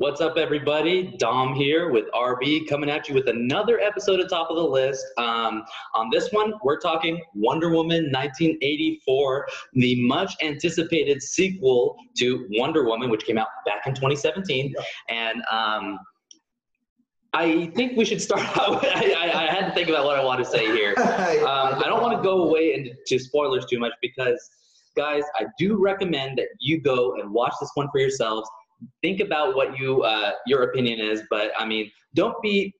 What's up, everybody? Dom here with RB coming at you with another episode of Top of the List. Um, on this one, we're talking Wonder Woman 1984, the much anticipated sequel to Wonder Woman, which came out back in 2017. And um, I think we should start out. I, I, I, had to think about what I want to say here. Um, I don't want to go away into spoilers too much because, guys, I do recommend that you go and watch this one for yourselves think about what you uh, your opinion is, but I mean, don't be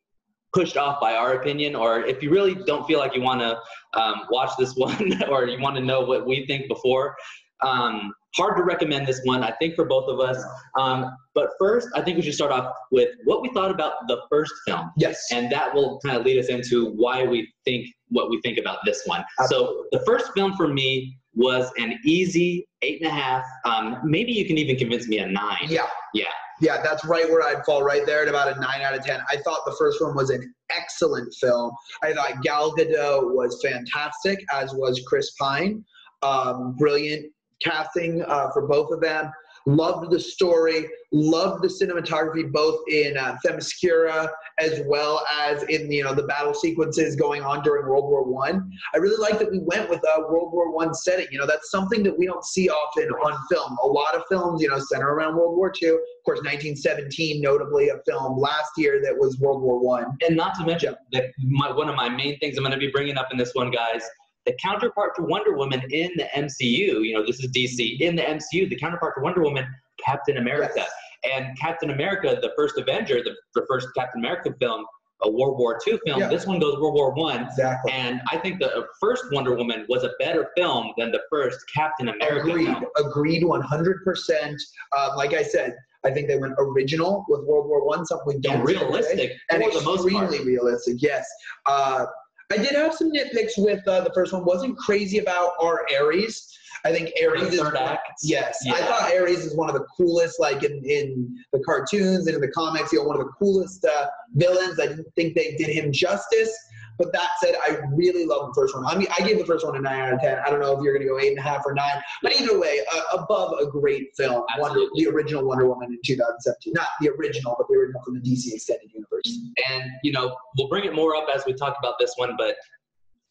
pushed off by our opinion, or if you really don't feel like you want to um, watch this one, or you want to know what we think before. Um, hard to recommend this one, I think, for both of us. Um, but first, I think we should start off with what we thought about the first film. Yes. And that will kind of lead us into why we think what we think about this one. Absolutely. So the first film for me was an easy eight and a half. Um, maybe you can even convince me a nine. Yeah. Yeah. Yeah, that's right where I'd fall right there at about a nine out of ten. I thought the first one was an excellent film. I thought Gal Gadot was fantastic, as was Chris Pine. Um, brilliant casting uh, for both of them. Loved the story, loved the cinematography, both in uh, Themyscira as well as in you know the battle sequences going on during World War One. I. I really like that we went with a World War One setting. You know, that's something that we don't see often on film. A lot of films, you know, center around World War Two. Of course, 1917, notably a film last year that was World War One. And not to mention that my, one of my main things I'm going to be bringing up in this one, guys, the counterpart to Wonder Woman in the MCU, you know, this is DC, in the MCU, the counterpart to Wonder Woman, Captain America. Yes. And Captain America, the first Avenger, the, the first Captain America film, a World War II film. Yeah. This one goes World War One. Exactly. And I think the first Wonder Woman was a better film than the first Captain America. Agreed. Film. Agreed. One hundred percent. Um, like I said, I think they went original with World War One, something we don't and realistic and extremely realistic. Yes. Uh, I did have some nitpicks with uh, the first one. wasn't crazy about our Ares. I think Ares is act. yes. Yeah. I thought Ares is one of the coolest, like in, in the cartoons and in the comics. You know, one of the coolest uh, villains. I didn't think they did him justice. But that said, I really love the first one. I mean, I gave the first one a nine out of ten. I don't know if you're going to go eight and a half or nine, but either way, uh, above a great film, Wonder, the original Wonder Woman in 2017. Not the original, but the original from the DC Extended Universe. And you know, we'll bring it more up as we talk about this one, but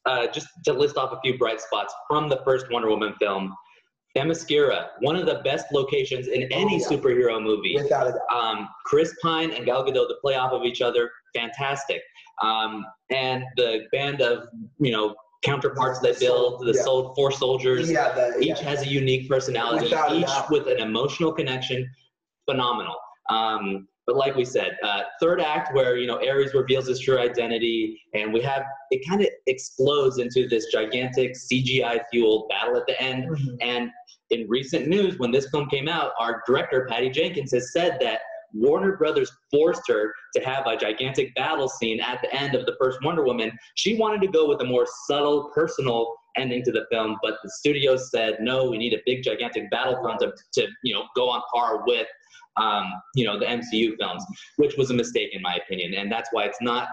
uh, just to list off a few bright spots from the first Wonder Woman film. Themyscira, one of the best locations in any oh, yeah. superhero movie. Without a doubt. Um, Chris Pine and Gal Gadot, the play off of each other, fantastic. Um, and the band of you know counterparts they build, the yeah. soul, four soldiers, yeah, the, each has a unique personality, Without each with an emotional connection, phenomenal. Um, but like we said, uh, third act where you know Ares reveals his true identity, and we have it kind of explodes into this gigantic CGI fueled battle at the end. Mm-hmm. And in recent news, when this film came out, our director Patty Jenkins has said that Warner Brothers forced her to have a gigantic battle scene at the end of the first Wonder Woman. She wanted to go with a more subtle, personal ending to the film, but the studio said, no, we need a big, gigantic battlefront to, to you know, go on par with, um, you know, the MCU films, which was a mistake in my opinion. And that's why it's not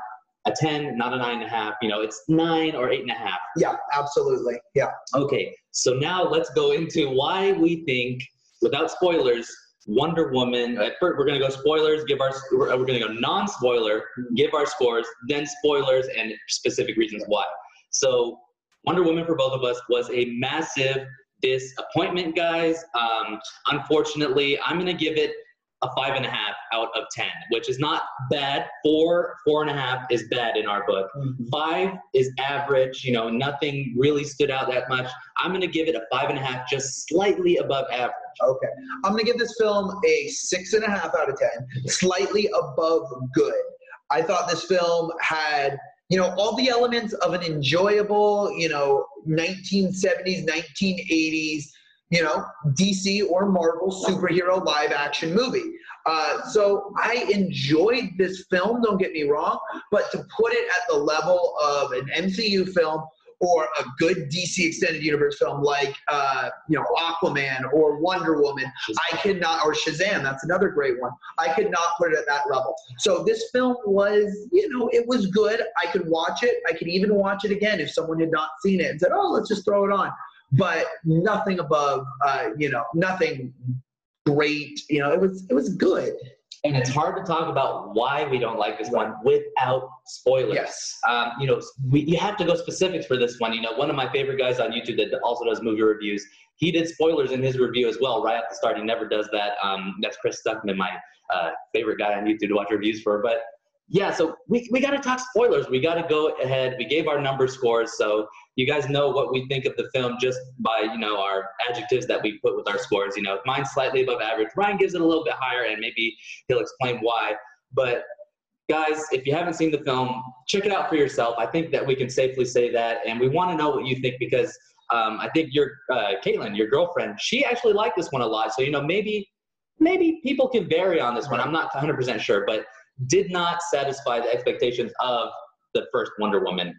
a 10, not a nine and a half, you know, it's nine or eight and a half. Yeah, absolutely. Yeah. Okay. So now let's go into why we think, without spoilers, Wonder Woman. At first, we're going to go spoilers, give our, we're going to go non spoiler, give our scores, then spoilers and specific reasons why. So, Wonder Woman for both of us was a massive disappointment, guys. Um, unfortunately, I'm going to give it a five and a half out of ten, which is not bad. Four, four and a half is bad in our book. Mm-hmm. Five is average. You know, nothing really stood out that much. I'm gonna give it a five and a half, just slightly above average. Okay, I'm gonna give this film a six and a half out of ten, slightly above good. I thought this film had you know all the elements of an enjoyable you know 1970s 1980s you know, DC or Marvel superhero live action movie. Uh, so I enjoyed this film, don't get me wrong, but to put it at the level of an MCU film or a good DC extended universe film like uh, you know Aquaman or Wonder Woman, I could not or Shazam, that's another great one. I could not put it at that level. So this film was, you know, it was good. I could watch it. I could even watch it again if someone had not seen it and said, "Oh, let's just throw it on." but nothing above, uh, you know, nothing great. You know, it was it was good. And it's hard to talk about why we don't like this one without spoilers. Yes. Um, you know, we, you have to go specifics for this one. You know, one of my favorite guys on YouTube that also does movie reviews, he did spoilers in his review as well, right at the start. He never does that. Um, that's Chris Stuckman, my uh, favorite guy on YouTube to watch reviews for. But yeah, so we, we got to talk spoilers. We got to go ahead. We gave our number scores, so you guys know what we think of the film just by you know our adjectives that we put with our scores. You know, mine's slightly above average. Ryan gives it a little bit higher, and maybe he'll explain why. But guys, if you haven't seen the film, check it out for yourself. I think that we can safely say that, and we want to know what you think because um, I think your uh, Caitlin, your girlfriend, she actually liked this one a lot. So you know, maybe maybe people can vary on this one. I'm not 100% sure, but did not satisfy the expectations of the first Wonder Woman.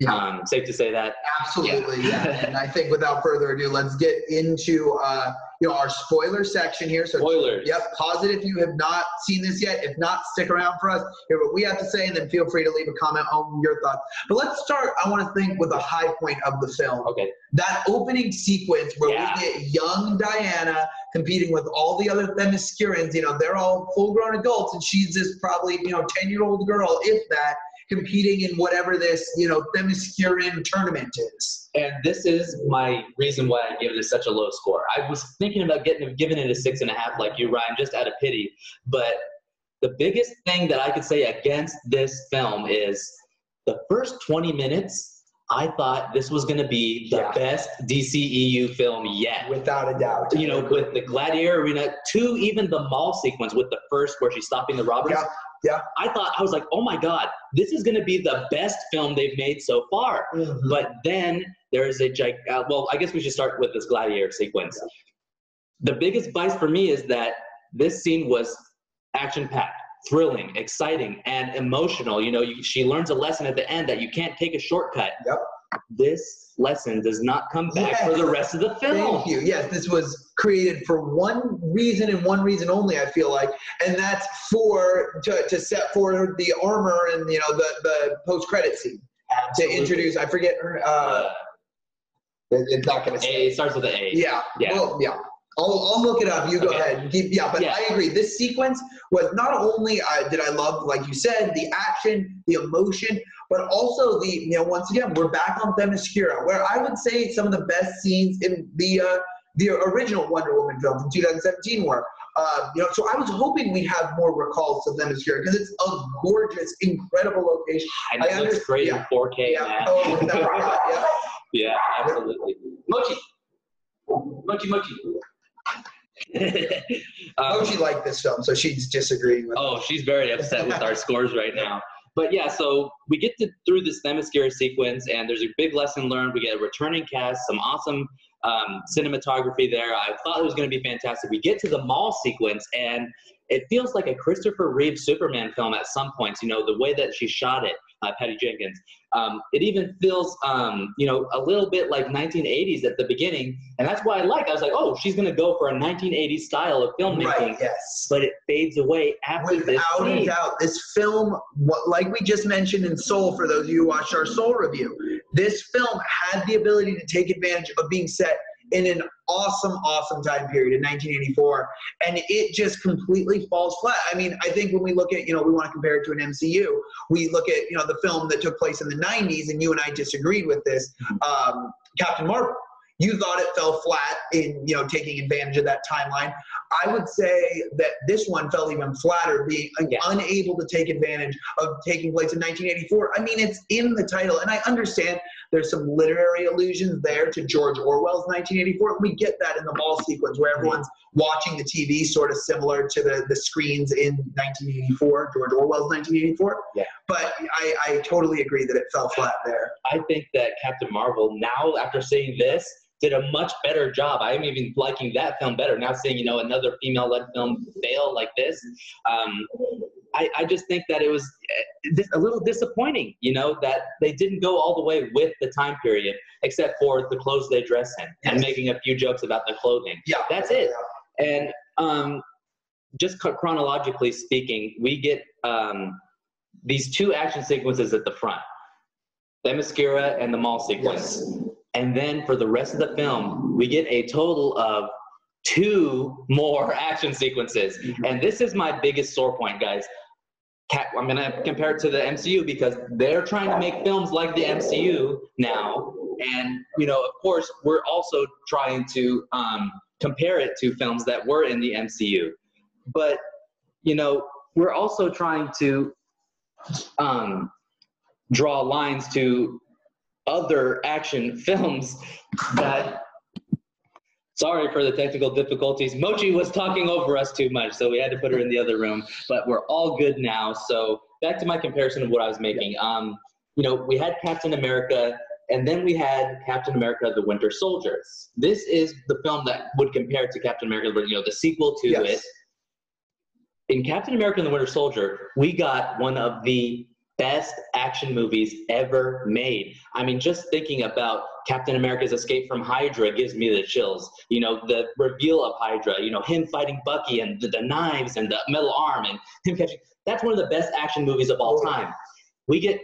Yeah. Um, safe to say that. Absolutely, yeah. and I think without further ado, let's get into uh, you know our spoiler section here. So Spoilers. Yep, pause it if you have not seen this yet. If not, stick around for us. Hear what we have to say, and then feel free to leave a comment on your thoughts. But let's start. I want to think with a high point of the film. Okay. That opening sequence where Yeah. we get young Diana competing with all the other Themyscirans. You know, they're all full-grown adults, and she's this probably you know ten-year-old girl, if that, competing in whatever this you know Themysciran tournament is. And this is my reason why I give this such a low score. I was thinking about getting giving it a six and a half, like you, Ryan, just out of pity. But the biggest thing that I could say against this film is the first 20 minutes. I thought this was going to be the Yeah. best DCEU film yet. Without a doubt. you know, with the Gladiator Arena, to even the mall sequence with the first where she's stopping the robbers. Yeah, yeah. I thought I was like, oh my god, this is going to be the best film they've made so far. Mhm. But then there is a gig. Uh, well, I guess we should start with this Gladiator sequence. The biggest vice for me is that this scene was action-packed, thrilling, exciting, and emotional. You know, you, she learns a lesson at the end that you can't take a shortcut. Yep. This lesson does not come back for the rest of the film. Thank you. Yes, this was created for one reason and one reason only. I feel like, and that's for to, to set for the armor and you know the the post credit scene to introduce. I forget her. Uh, Uh, it- it's not going to it starts with an A. Yeah. Yeah. Well, yeah. I'll, I'll look it up. You go Okay. ahead. Keep, yeah, but Yeah. I agree. This sequence was not only uh, did I love, like you said, the action, the emotion, but also the you know once again we're back on Themyscira, where I would say some of the best scenes in the uh, the original Wonder Woman film from 2017 were. Uh, you know, so I was hoping we'd have more recalls of Themyscira because it's a gorgeous, incredible location. And it I looks great yeah. in 4K, Yeah. man. Oh, yeah. Yeah, absolutely. Mochi. Mochi, mochi. Oh, um, she liked this film, so she's disagreeing with. oh, she's very upset with our scores right now. But yeah, so we get to through this Themyscira sequence, and there's a big lesson learned. We get a returning cast, some awesome um, cinematography there. I thought it was going to be fantastic. We get to the mall sequence, and it feels like a Christopher Reeve Superman film at some points. You know, the way that she shot it, uh, Patty Jenkins. Um, it even feels, um, you know, a little bit like 1980s at the beginning, and that's why I like. It. I was like, oh, she's going to go for a 1980s style of filmmaking, Right. Yes. but it fades away after this Without a doubt, this film, what, like we just mentioned in Soul, for those of you who watched our Soul review, this film had the ability to take advantage of being set in an awesome, awesome time period in 1984, and it just completely falls flat. I mean, I think when we look at, you know, we want to compare it to an MCU, we look at, you know, the film that took place in the 90s, and you and I disagreed with this, um, Captain Marvel. You thought it fell flat in, you know, taking advantage of that timeline. I would say that this one fell even flatter, being Yeah. unable to take advantage of taking place in 1984. I mean, it's in the title, and I understand there's some literary allusions there to George Orwell's 1984. We get that in the mall sequence where everyone's watching the TV, sort of similar to the, the screens in 1984, George Orwell's 1984. Yeah. But I, I totally agree that it fell flat there. I think that Captain Marvel now, after seeing this, did a much better job. I am even liking that film better now. Seeing you know another female-led film fail like this, um, I, I just think that it was a little disappointing. You know that they didn't go all the way with the time period, except for the clothes they dress in and making a few jokes about the clothing. Yeah. That's it. And um, just chronologically speaking, we get um, these two action sequences at the front Themyscira and the mall sequence. Yes. And then for the rest of the film, we get a total of two more action sequences. Mhm. And this is my biggest sore point, guys. I'm to compare it to the MCU because they're trying to make films like the MCU now. And, you know, of course, we're also trying to um, compare it to films that were in the MCU. But, you know, we're also trying to um, draw lines to other action films that sorry for the technical difficulties. Mochi was talking over us too much so we had to put her in the other room but we're all good now. So back to my comparison of what i was making. Um, you know we had captain america and then we had captain america the winter soldiers. This is the film that would compare to captain america you know the sequel to Yes. it. In Captain America and the Winter Soldier, we got one of the best action movies ever made. I mean, just thinking about Captain America's escape from Hydra gives me the chills. You know, the reveal of Hydra, you know, him fighting Bucky and the, the knives and the metal arm and him catching. That's one of the best action movies of all time. We get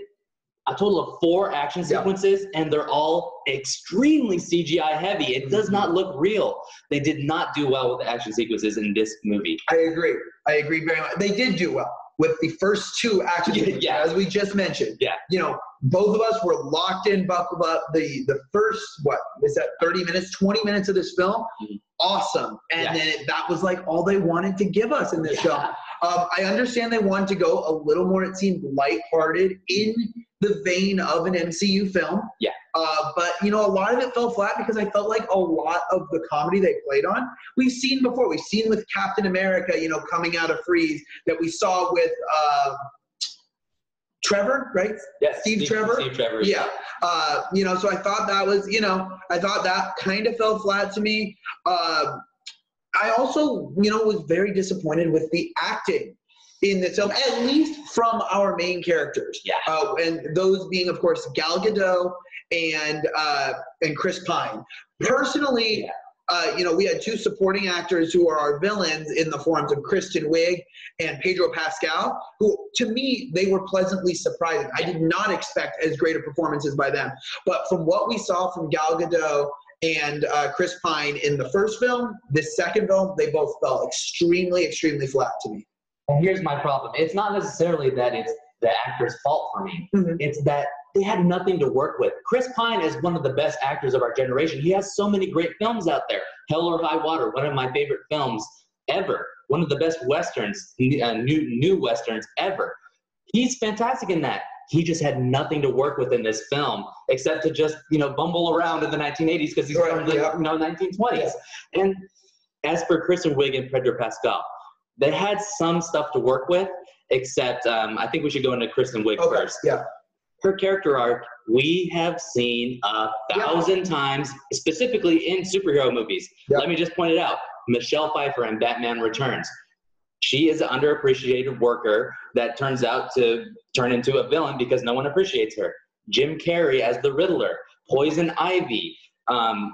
a total of four action Yeah. sequences, and they're all extremely CGI heavy. It does not look real. They did not do well with the action sequences in this movie. I agree. I agree very much. They did do well with the first two action Yeah, yeah. as we just mentioned. Yeah. You know, both of us were locked in, buckled up. The the first what is that? Thirty minutes, twenty minutes of this film, Mhm. awesome. And Yeah. then it, that was like all they wanted to give us in this film. Um, I understand they wanted to go a little more. It seemed lighthearted in the vein of an MCU film. Yeah. Uh, but you know, a lot of it fell flat because I felt like a lot of the comedy they played on we've seen before. We've seen with Captain America, you know, coming out of freeze that we saw with um, Trevor, right? Yeah, Steve Trevor? Steve Trevor. Yeah. Uh, you know, so I thought that was, you know, I thought that kind of fell flat to me. Um I also, you know, was very disappointed with the acting in this film, at least from our main characters. Yeah. Uh, and those being, of course, Gal Gadot and uh, and Chris Pine. Personally, uh, you know, we had two supporting actors who are our villains in the forms of Kristen Wiig and Pedro Pascal, who to me they were pleasantly surprising. I did not expect as great a performances by them, but from what we saw from Gal Gadot and uh, Chris Pine in the first film, this second film, they both felt extremely, extremely flat to me. And here's my problem. It's not necessarily that it's the actor's fault for me. Mhm. It's that they had nothing to work with. Chris Pine is one of the best actors of our generation. He has so many great films out there. Hell or High Water, one of my favorite films ever. One of the best westerns, uh, new new westerns ever. He's fantastic in that. He just had nothing to work with in this film except to just you know bumble around in the 1980s because he's Right, from the yeah. you know 1920s. And as for Kristen Wiig and Pedro Pascal, they had some stuff to work with, except um, I think we should go into Kristen Wiig Okay, first. yeah. Her character arc we have seen a Yeah. thousand times, specifically in superhero movies. Yeah. Let me just point it out: Michelle Pfeiffer in Batman Returns. She is an underappreciated worker that turns out to turn into a villain because no one appreciates her. Jim Carrey as the Riddler, Poison Ivy, um,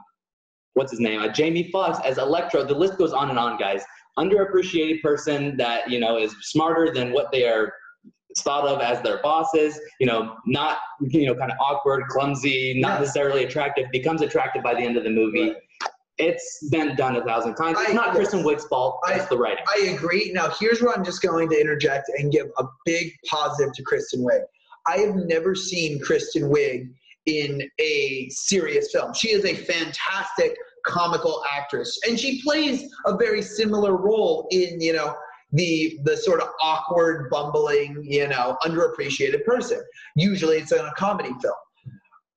what's his name? Uh, Jamie Foxx as Electro. The list goes on and on, guys. Underappreciated person that you know is smarter than what they are thought of as their bosses. You know, not you know, kind of awkward, clumsy, not Yeah. necessarily attractive. Becomes attractive by the end of the movie. It's been done a thousand times. It's I- not Kristen Wiig's fault. I- It's the writing. I agree. Now, here's where I'm just going to interject and give a big positive to Kristen Wiig. I have never seen Kristen Wiig in a serious film. She is a fantastic comical actress, and she plays a very similar role in you know the the sort of awkward, bumbling, you know, underappreciated person. Usually, it's in a comedy film.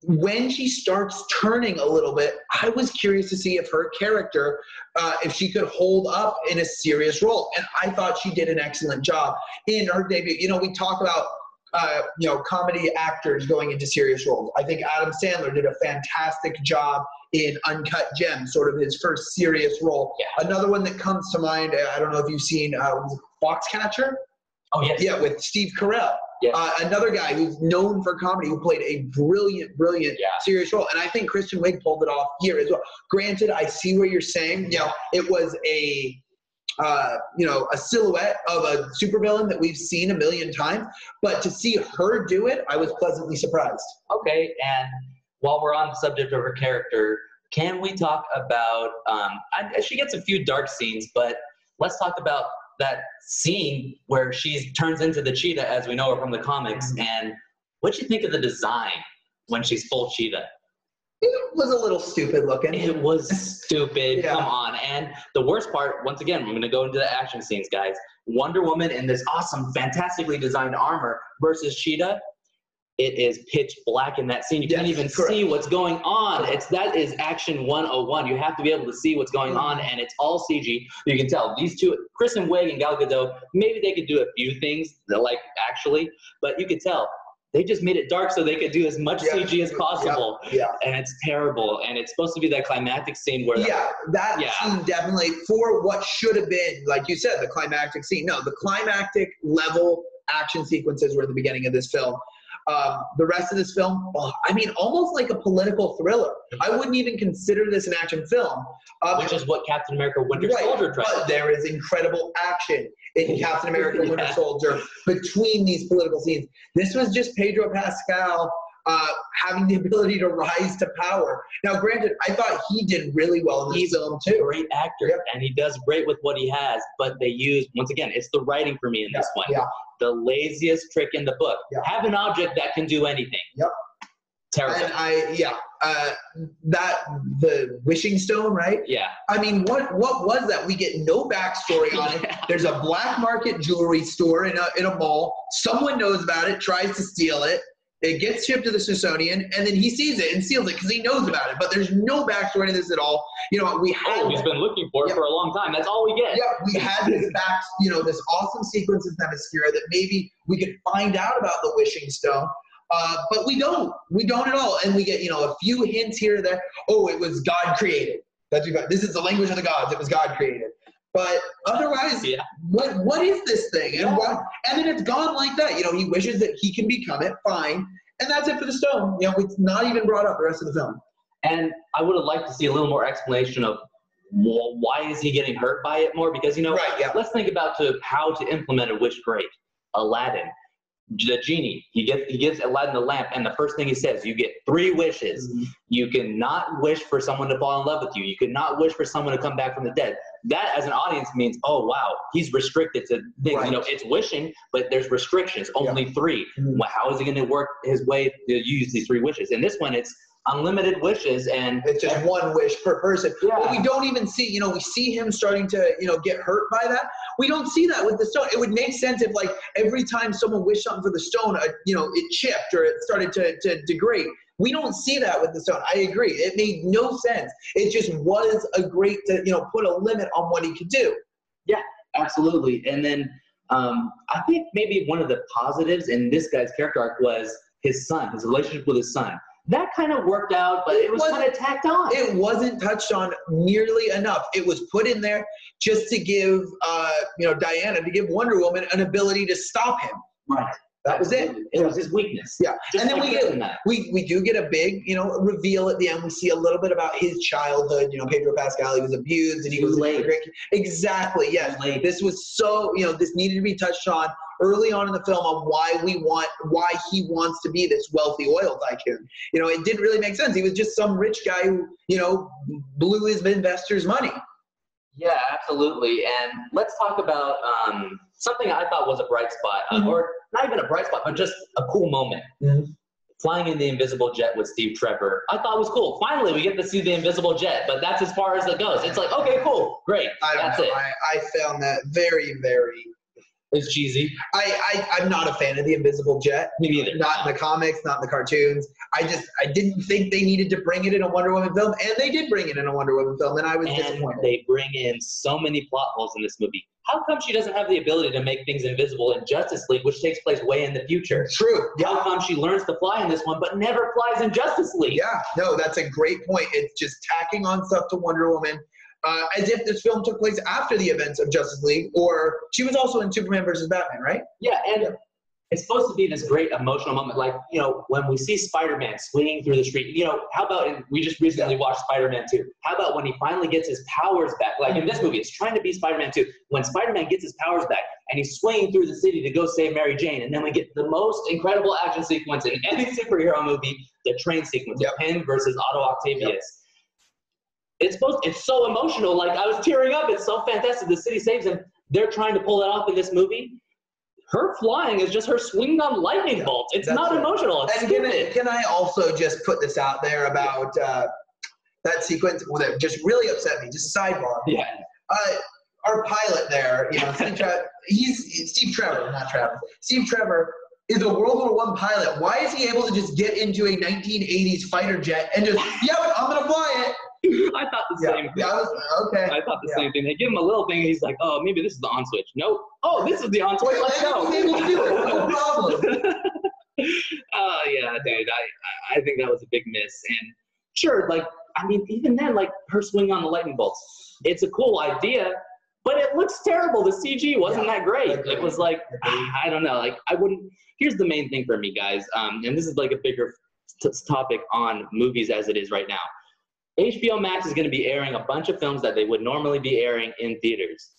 When she starts turning a little bit, I was curious to see if her character uh, if she could hold up in a serious role. And I thought she did an excellent job in her debut. You know, we talk about uh, you know comedy actors going into serious roles. I think Adam Sandler did a fantastic job in Uncut Gems, sort of his first serious role. Yeah. Another one that comes to mind, uh, I don't know if you've seen uh, Foxcatcher. Oh yes. Yeah, with Steve Carell. Yeah. Uh, another guy who's known for comedy who played a brilliant, brilliant Yeah. serious role. And I think Kristen Wiig pulled it off here as well. Granted, I see what you're saying. You know, it was a uh, you know, a silhouette of a supervillain that we've seen a million times. But to see her do it, I was pleasantly surprised. Okay, and while we're on the subject of her character, can we talk about? Um, I, she gets a few dark scenes, but let's talk about that scene where she turns into the cheetah as we know her from the comics. Mm-hmm. And what do you think of the design when she's full cheetah? It was a little stupid looking. It was stupid. Yeah. Come on. And the worst part, once again, I'm going to go into the action scenes, guys. Wonder Woman in this awesome, fantastically designed armor versus Cheetah. It is pitch black in that scene. You can't even correct. see what's going on. It's that is action 101. You have to be able to see what's going mm-hmm. on, and it's all CG. You can tell these two, Kristen Wiig and Gal Gadot, maybe they could do a few things, that, like actually, but you could tell they just made it dark so they could do as much Yeah. CG as possible Yeah. and it's terrible. And it's supposed to be that climactic scene where Yeah, that Yeah. scene definitely for what should have been, like you said, the climactic scene. No, the climactic level action sequences were at the beginning of this film. Um, the rest of this film, well, I mean, almost like a political thriller. I wouldn't even consider this an action film. Uh, which is what Captain America Winter right, Soldier tried. but there is incredible action in Captain America Winter Yeah. Soldier between these political scenes. This was just Pedro Pascal uh, having the ability to rise to power. Now, granted, I thought he did really well in this He's film a too. great actor, Yep. and he does great with what he has. But they use once again, it's the writing for me in this one. yeah. The laziest trick in the book. Yeah. Have an object that can do anything. Yep. Terrible. And I, yeah, uh, that the wishing stone, right? yeah. I mean, what what was that? We get no backstory on it. Yeah. There's a black market jewelry store in a in a mall. Someone knows about it, tries to steal it. It gets shipped to the Smithsonian, and then he sees it and steals it because he knows about it. But there's no backstory to this at all. You know, we had Oh, he's been looking for it Yep. for a long time. That's all we get. yeah, we had this back, you know, this awesome sequence in Themyscira that maybe we could find out about the wishing stone. Uh, but we don't. We don't at all. And we get, you know, a few hints here or there. Oh, it was God created. That's what. This is the language of the gods. It was God created. But otherwise, Yeah. what what is this thing? And what and then it's gone like that. You know, he wishes that he can become it, fine. And that's it for the stone. You know, it's not even brought up the rest of the film. And I would have liked to see a little more explanation of well, why is he getting hurt by it more? Because you know, Right, yeah. let's think about to how to implement a wish great. Aladdin, the genie, he gets he gives Aladdin the lamp, and the first thing he says, you get three wishes. You cannot wish for someone to fall in love with you. You cannot wish for someone to come back from the dead. That, as an audience, means, oh wow, he's restricted to things. Right. You know, it's wishing, but there's restrictions. Only 3 Mhm. Well, how is he going to work his way to use these three wishes? In this one, it's unlimited wishes, and It's just one wish per person. Yeah. But we don't even see, you know, we see him starting to, you know, get hurt by that. We don't see that with the stone. It would make sense if, like, every time someone wished something for the stone, uh, you know, it chipped or it started to, to degrade. We don't see that with the stone. I agree. It made no sense. It just was a great, to, you know, put a limit on what he could do. Yeah absolutely. And then um, I think maybe one of the positives in this guy's character arc was his son, his relationship with his son. That kind of worked out, but it was kind of tacked on. It wasn't touched on nearly enough. It was put in there just to give, uh, you know, Diana, to give Wonder Woman an ability to stop him. right. That was it. It was his weakness. Yeah. Just and then like we get we we do get a big you know reveal at the end. We see a little bit about his childhood. You know, Pedro Pascal he was abused and he was late. Exactly. Yes. Late. This was so you know this needed to be touched on early on in the film on why we want why he wants to be this wealthy oil tycoon. You know, it didn't really make sense. He was just some rich guy who you know blew his investors' money. Yeah, absolutely. And let's talk about um, something I thought was a bright spot, uh, Mhm. or not even a bright spot, but just a cool moment. Mhm. Flying in the invisible jet with Steve Trevor, I thought was cool. Finally, we get to see the invisible jet, but that's as far as it goes. It's like, okay, cool, great, I don't that's know. it. I, I found that very very. It's cheesy. I, I I'm not a fan of the Invisible Jet. Me neither. not in the comics, not in the cartoons. I just I didn't think they needed to bring it in a Wonder Woman film, and they did bring it in a Wonder Woman film, and I was and disappointed. they bring in so many plot holes in this movie. How come she doesn't have the ability to make things invisible in Justice League, which takes place way in the future? True. Yeah. How come she learns to fly in this one, but never flies in Justice League? Yeah. No, that's a great point. It's just tacking on stuff to Wonder Woman. Uh, as if this film took place after the events of Justice League, or she was also in Superman versus Batman, right? Yeah, and it's supposed to be this great emotional moment, like you know when we see Spider-Man swinging through the street. You know, how about and we just recently watched Spider-Man 2. How about when he finally gets his powers back? Like in this movie, it's trying to be Spider-Man 2. When Spider-Man gets his powers back and he's swinging through the city to go save Mary Jane, and then we get the most incredible action sequence in any superhero movie: the train sequence Yep. him versus Otto Octavius. It's supposed it's so emotional. Like I was tearing up. It's so fantastic. The city saves him. They're trying to pull it off in this movie. Her flying is just her swinging on lightning bolts. It's not it. emotional. It's And can I, can I also just put this out there about uh, that sequence well, that just really upset me? Just sidebar. Yeah. Uh, our pilot there, you know, Steve Trevor, he's Steve Trevor, not Trevor. Steve Trevor is a World War One pilot. Why is he able to just get into a 1980s fighter jet and just, yep, I'm gonna fly it? I thought the Yeah, same thing. yeah, I was, okay. I thought the Yeah. same thing. They give him a little thing, and he's like, "Oh, maybe this is the on switch." Nope. Oh, this is the on switch. Let's go. me be able to do it. No problem. oh yeah, dude. I I think that was a big miss. And sure, like I mean, even then, like her swing on the lightning bolts, it's a cool idea, but it looks terrible. The CG wasn't that great. It was like I don't know. Like I wouldn't. Here's the main thing for me, guys. Um, and this is like a bigger t- topic on movies as it is right now. HBO Max is going to be airing a bunch of films that they would normally be airing in theaters.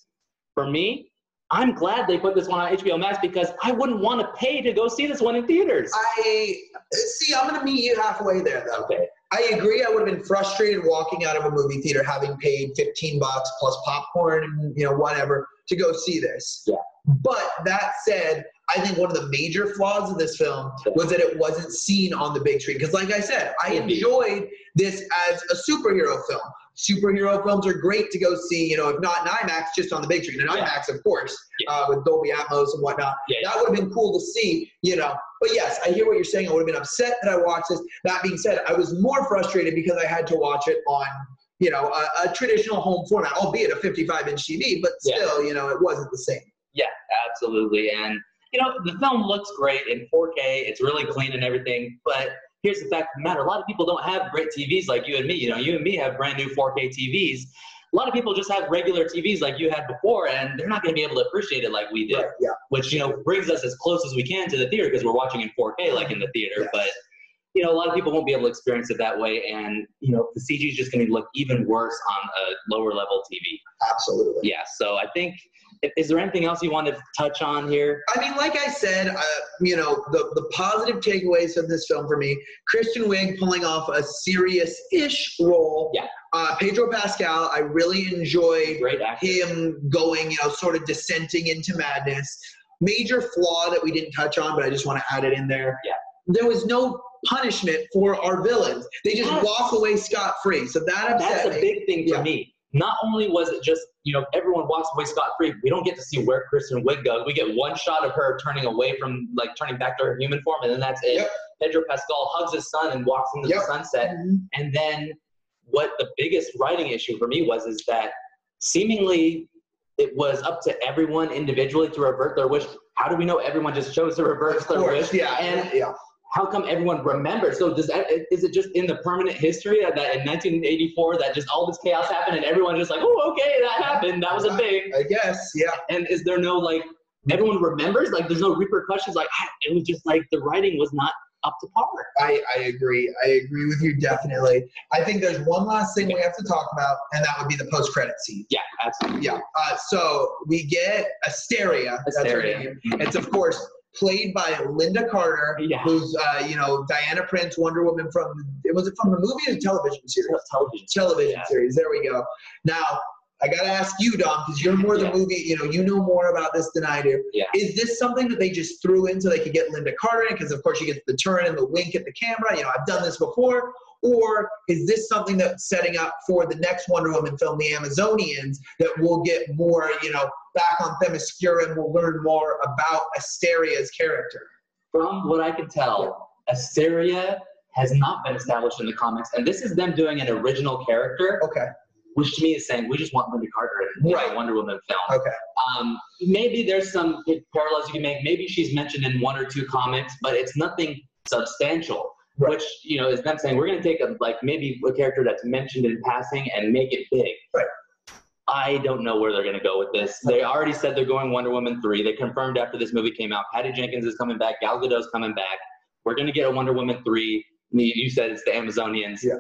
For me, I'm glad they put this one on HBO Max because I wouldn't want to pay to go see this one in theaters. I see. I'm gonna meet you halfway there, though. Okay. I agree. I would have been frustrated walking out of a movie theater having paid 15 bucks plus popcorn and you know whatever to go see this. Yeah. But that said, I think one of the major flaws of this film was that it wasn't seen on the big screen. Because, like I said, I enjoyed this as a superhero film. Superhero films are great to go see, you know, if not in IMAX, just on the big screen. In Yeah. IMAX, of course, Yeah. uh, with Dolby Atmos and whatnot. Yeah, yeah. That would have been cool to see, you know. But yes, I hear what you're saying. I would have been upset that I watched this. That being said, I was more frustrated because I had to watch it on, you know, a, a traditional home format, albeit a 55 inch TV, but Yeah. still, you know, it wasn't the same. Yeah, absolutely. And you know, the film looks great in 4K. It's really clean and everything. But here's the fact of the matter: a lot of people don't have great TVs like you and me. You know, you and me have brand new 4K TVs. A lot of people just have regular TVs like you had before, and they're not going to be able to appreciate it like we did. Right, yeah. Which you know brings us as close as we can to the theater because we're watching in 4K like in the theater. Yes. But you know, a lot of people won't be able to experience it that way, and you know, the CG is just going to look even worse on a lower level TV. Absolutely. Yeah. So I think. Is there anything else you want to touch on here? I mean, like I said, uh, you know, the, the positive takeaways of this film for me Kristen Wiig pulling off a serious ish role. Yeah. Uh, Pedro Pascal, I really enjoyed him going, you know, sort of descending into madness. Major flaw that we didn't touch on, but I just want to add it in there. Yeah. There was no punishment for our villains. They just Yes. walk away scot free. So that upset That's a me. big thing for Yeah. me. Not only was it just, you know, everyone walks away scot free, we don't get to see where Kristen Wiig goes. We get one shot of her turning away from, like, turning back to her human form, and then that's it. Yep. Pedro Pascal hugs his son and walks into Yep. the sunset. Mm-hmm. And then what the biggest writing issue for me was is that seemingly it was up to everyone individually to revert their wish. How do we know everyone just chose to revert Of their course, wish? yeah, And yeah. How come everyone remembers? So does that is it just in the permanent history that in 1984 that just all this chaos happened and everyone just like, oh, okay, that happened, that was a thing. I guess, yeah. And is there no like everyone remembers? Like there's no repercussions. Like it was just like the writing was not up to par. I, I agree. I agree with you definitely. I think there's one last thing we have to talk about, and that would be the post-credit scene. Yeah, absolutely. Yeah. Uh, so we get Asteria. That's her Asteria. name. It's of course played by Lynda Carter, Yeah. who's uh, you know Diana Prince, Wonder Woman from it was it from the movie or the television series? Television. Television Yeah. series. There we go. Now I gotta ask you, Dom, because you're more the movie. You know, you know more about this than I do. Yeah. Is this something that they just threw in so they could get Lynda Carter in? Because of course she gets the turn and the wink at the camera. You know, I've done this before. Or is this something that's setting up for the next Wonder Woman film, The Amazonians, that we'll get more, you know, back on Themyscira and we'll learn more about Asteria's character? From what I can tell, Asteria has not been established in the comics, and this is them doing an original character, Okay. which to me is saying we just want Lynda Carter in Right. Wonder Woman film. Okay. Um, maybe there's some parallels you can make. Maybe she's mentioned in one or two comics, but it's nothing substantial. Right. Which you know is them saying we're going to take a like maybe a character that's mentioned in passing and make it big. Right. I don't know where they're going to go with this. They already said they're going Wonder Woman three. They confirmed after this movie came out. Patty Jenkins is coming back. Gal Gadot's coming back. We're going to get a Wonder Woman three. You you said it's the Amazonians. Yeah.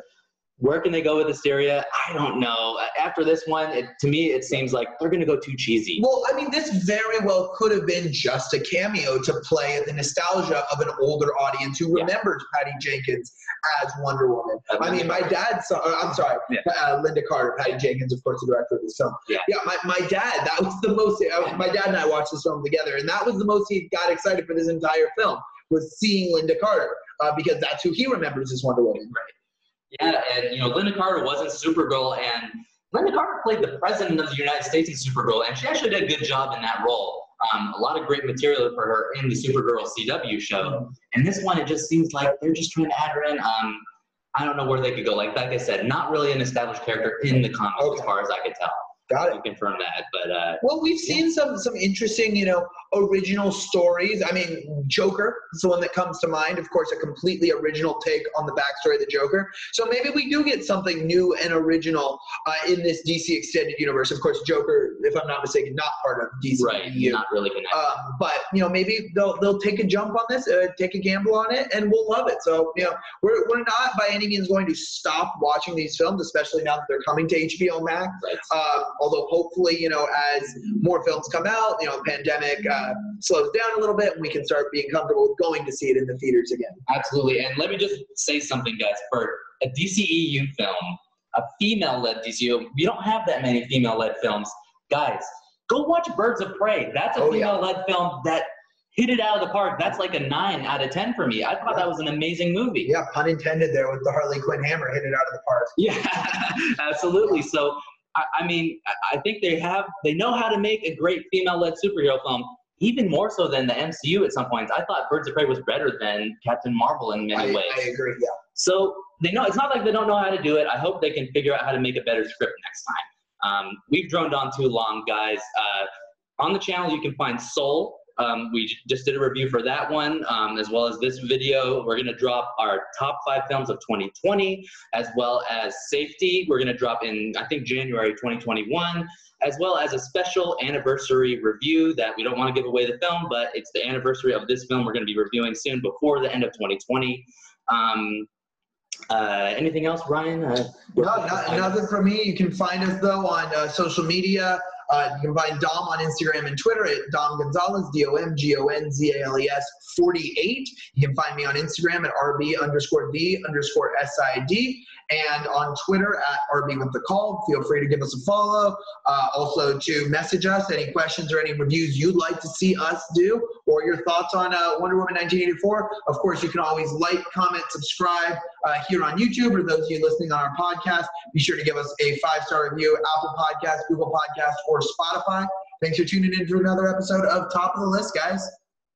Where can they go with Asteria? I don't know. After this one, it, to me, it seems like they're going to go too cheesy. Well, I mean, this very well could have been just a cameo to play the nostalgia of an older audience who Yeah. remembers Patty Jenkins as Wonder Woman. Uh, I mean, my dad saw, uh, I'm sorry, Yeah. uh, Lynda Carter, Patty Jenkins, of course, the director of this film. Yeah. Yeah, my, my dad, that was the most, uh, my dad and I watched this film together, and that was the most he got excited for this entire film, was seeing Lynda Carter, uh, because that's who he remembers as Wonder Woman. Yeah, and you know, Lynda Carter wasn't Supergirl, and Lynda Carter played the president of the United States in Supergirl, and she actually did a good job in that role. Um, a lot of great material for her in the Supergirl CW show. And this one, it just seems like they're just trying to add her in. Um, I don't know where they could go. Like, like I said, not really an established character in the comics as far as I could tell. Got it. Confirm that, but uh, Well, we've seen some some interesting, you know, original stories. I mean, Joker is the one that comes to mind. Of course, a completely original take on the backstory of the Joker. So maybe we do get something new and original uh, in this DC extended universe. Of course, Joker, if I'm not mistaken, not part of DC. right, not really connected. Um, but you know, maybe they'll they'll take a jump on this, uh, take a gamble on it, and we'll love it. So you know, we're we're not by any means going to stop watching these films, especially now that they're coming to HBO Max. right. Although hopefully, you know, as more films come out, you know, pandemic uh, slows down a little bit, and we can start being comfortable with going to see it in the theaters again. Absolutely. And let me just say something, guys. For a DCEU film, a female led DCEU, we don't have that many female led films. Guys, go watch Birds of Prey. That's a Oh, female led film that hit it out of the park. That's like a 9 out of 10 for me. I thought that was an amazing movie. Yeah, pun intended there with the Harley Quinn hammer hit it out of the park. Yeah, absolutely. So, I, I mean, I- I think they have, they know how to make a great female led superhero film. Even more so than the MCU at some points. I thought Birds of Prey was better than Captain Marvel in many I, ways. I agree. Yeah. So they know it's not like they don't know how to do it. I hope they can figure out how to make a better script next time. Um, we've droned on too long, guys. Uh, on the channel, you can find Soul. Um, we just did a review for that one, um, as well as this video. We're going to drop our top five films of 2020, as well as Safety. We're going to drop in, I think, January 2021, as well as a special anniversary review that we don't want to give away the film, but it's the anniversary of this film we're going to be reviewing soon before the end of 2020. Um, uh, anything else, Ryan? Uh, No, not, nothing from me. You can find us though on uh, social media. Uh, you can find Dom on Instagram and Twitter at Dom Gonzales, D O M G O N Z A L E S 48. You can find me on Instagram at RB underscore D underscore S I D and on Twitter at RB with the call. Feel free to give us a follow. Uh, also to message us any questions or any reviews you'd like to see us do or your thoughts on uh, Wonder Woman 1984. Of course, you can always like, comment, subscribe uh, here on YouTube or those of you listening on our podcast. Be sure to give us a five star review, Apple Podcast, Google Podcast, or Spotify. Thanks for tuning in to another episode of Top of the List, guys.